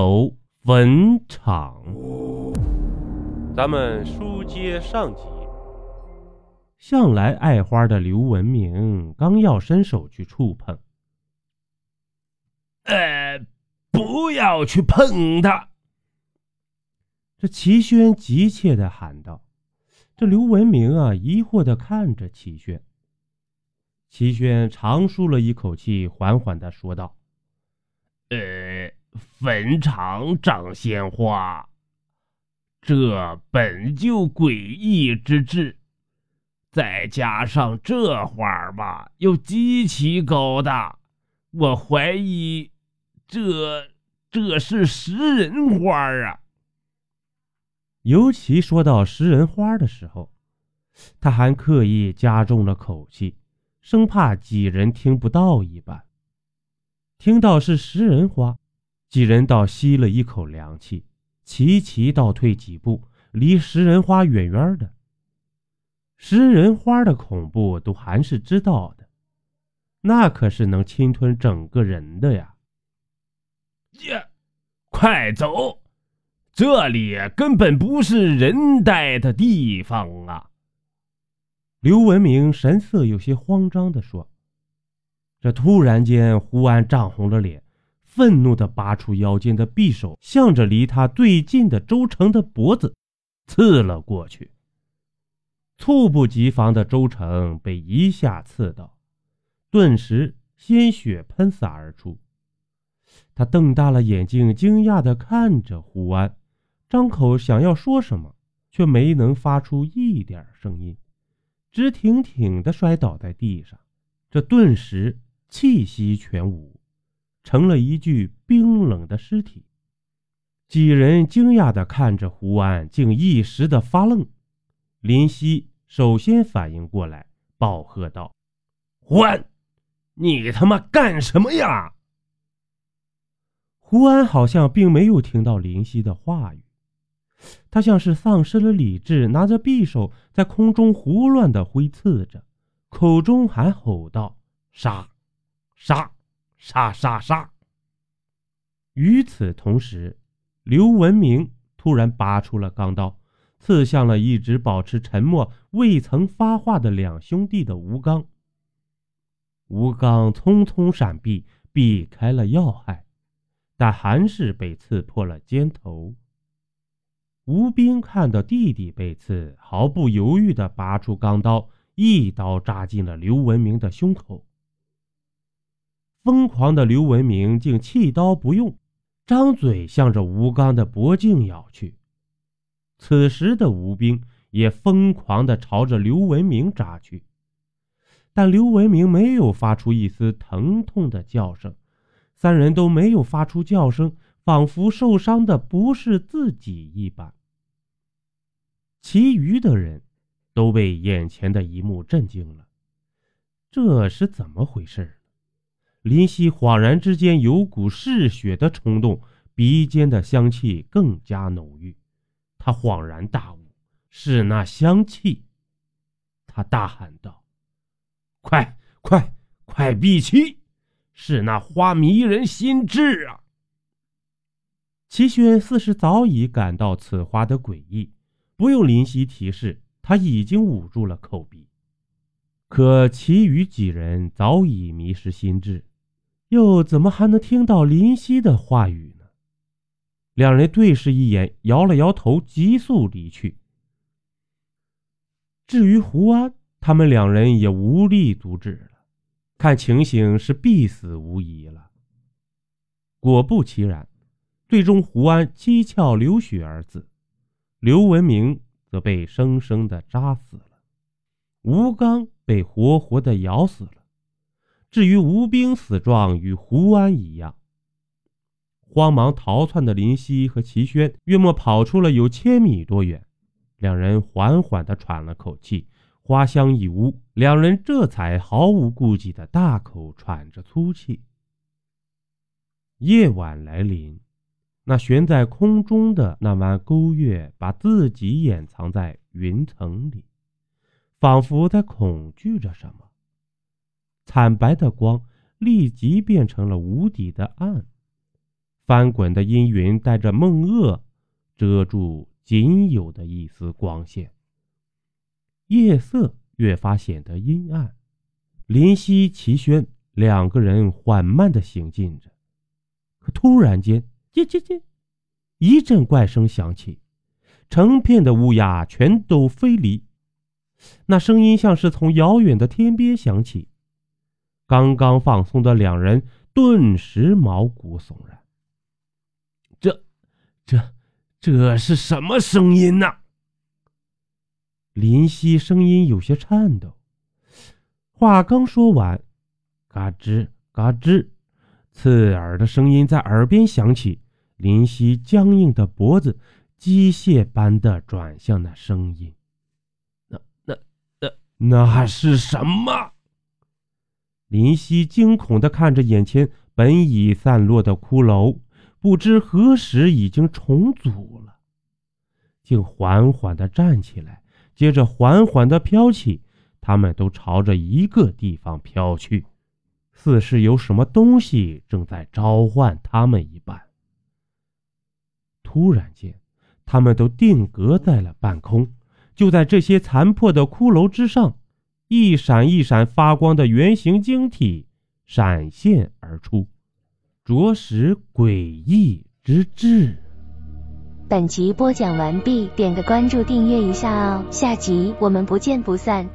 楼坟场。咱们书接上集。向来爱花的刘文明刚要伸手去触碰，呃，不要去碰它！这齐轩急切的喊道。这刘文明啊，疑惑的看着齐轩。齐轩长舒了一口气，缓缓的说道：“呃，坟场长鲜花，这本就诡异之至。”再加上这花吧，又极其高大，我怀疑这这是食人花啊！尤其说到食人花的时候，他还刻意加重了口气，生怕几人听不到一般。听到是食人花，几人倒吸了一口凉气，齐齐倒退几步，离食人花远远的。食人花的恐怖都还是知道的，那可是能侵吞整个人的呀！呀，快走，这里根本不是人待的地方啊！刘文明神色有些慌张地说。这突然间，胡安涨红了脸，愤怒地拔出腰间的匕首，向着离他最近的周成的脖子刺了过去。猝不及防的周成被一下刺到，顿时鲜血喷洒而出。他瞪大了眼睛，惊讶地看着胡安，张口想要说什么，却没能发出一点声音，直挺挺地摔倒在地上。这顿时气息全无，成了一具冰冷的尸体。几人惊讶地看着胡安，竟一时的发愣。林夕。首先反应过来，暴喝道：“胡安，你他妈干什么呀？”胡安好像并没有听到林夕的话语，他像是丧失了理智，拿着匕首在空中胡乱的挥刺着，口中还吼道：“杀，杀，杀杀杀！”与此同时，刘文明突然拔出了钢刀。刺向了一直保持沉默、未曾发话的两兄弟的吴刚。吴刚匆匆闪避，避开了要害，但还是被刺破了肩头。吴斌看到弟弟被刺，毫不犹豫地拔出钢刀，一刀扎进了刘文明的胸口。疯狂的刘文明竟弃刀不用，张嘴向着吴刚的脖颈咬去。此时的吴兵也疯狂地朝着刘文明扎去，但刘文明没有发出一丝疼痛的叫声，三人都没有发出叫声，仿佛受伤的不是自己一般。其余的人都被眼前的一幕震惊了，这是怎么回事？林夕恍然之间有股嗜血的冲动，鼻尖的香气更加浓郁。他恍然大悟，是那香气。他大喊道：“快快快闭气！是那花迷人心智啊！”齐轩似是早已感到此花的诡异，不用林夕提示，他已经捂住了口鼻。可其余几人早已迷失心智，又怎么还能听到林夕的话语呢？两人对视一眼，摇了摇头，急速离去。至于胡安，他们两人也无力阻止了，看情形是必死无疑了。果不其然，最终胡安七窍流血而死，刘文明则被生生的扎死了，吴刚被活活的咬死了。至于吴兵死状，与胡安一样。慌忙逃窜的林夕和齐轩，约莫跑出了有千米多远，两人缓缓地喘了口气，花香一屋，两人这才毫无顾忌地大口喘着粗气。夜晚来临，那悬在空中的那弯钩月，把自己掩藏在云层里，仿佛在恐惧着什么。惨白的光立即变成了无底的暗。翻滚的阴云带着梦噩，遮住仅有的一丝光线。夜色越发显得阴暗。林夕、齐轩两个人缓慢的行进着，可突然间，叽叽叽，一阵怪声响起，成片的乌鸦全都飞离。那声音像是从遥远的天边响起。刚刚放松的两人顿时毛骨悚然。这、这、这是什么声音呢？林夕声音有些颤抖。话刚说完，嘎吱嘎吱，刺耳的声音在耳边响起。林夕僵硬的脖子机械般的转向那声音。那、那、那、那是什么？林夕惊恐的看着眼前本已散落的骷髅，不知何时已经重组了，竟缓缓的站起来，接着缓缓的飘起。他们都朝着一个地方飘去，似是有什么东西正在召唤他们一般。突然间，他们都定格在了半空。就在这些残破的骷髅之上，一闪一闪发光的圆形晶体闪现而出，着实诡异之至。本集播讲完毕，点个关注，订阅一下哦，下集我们不见不散。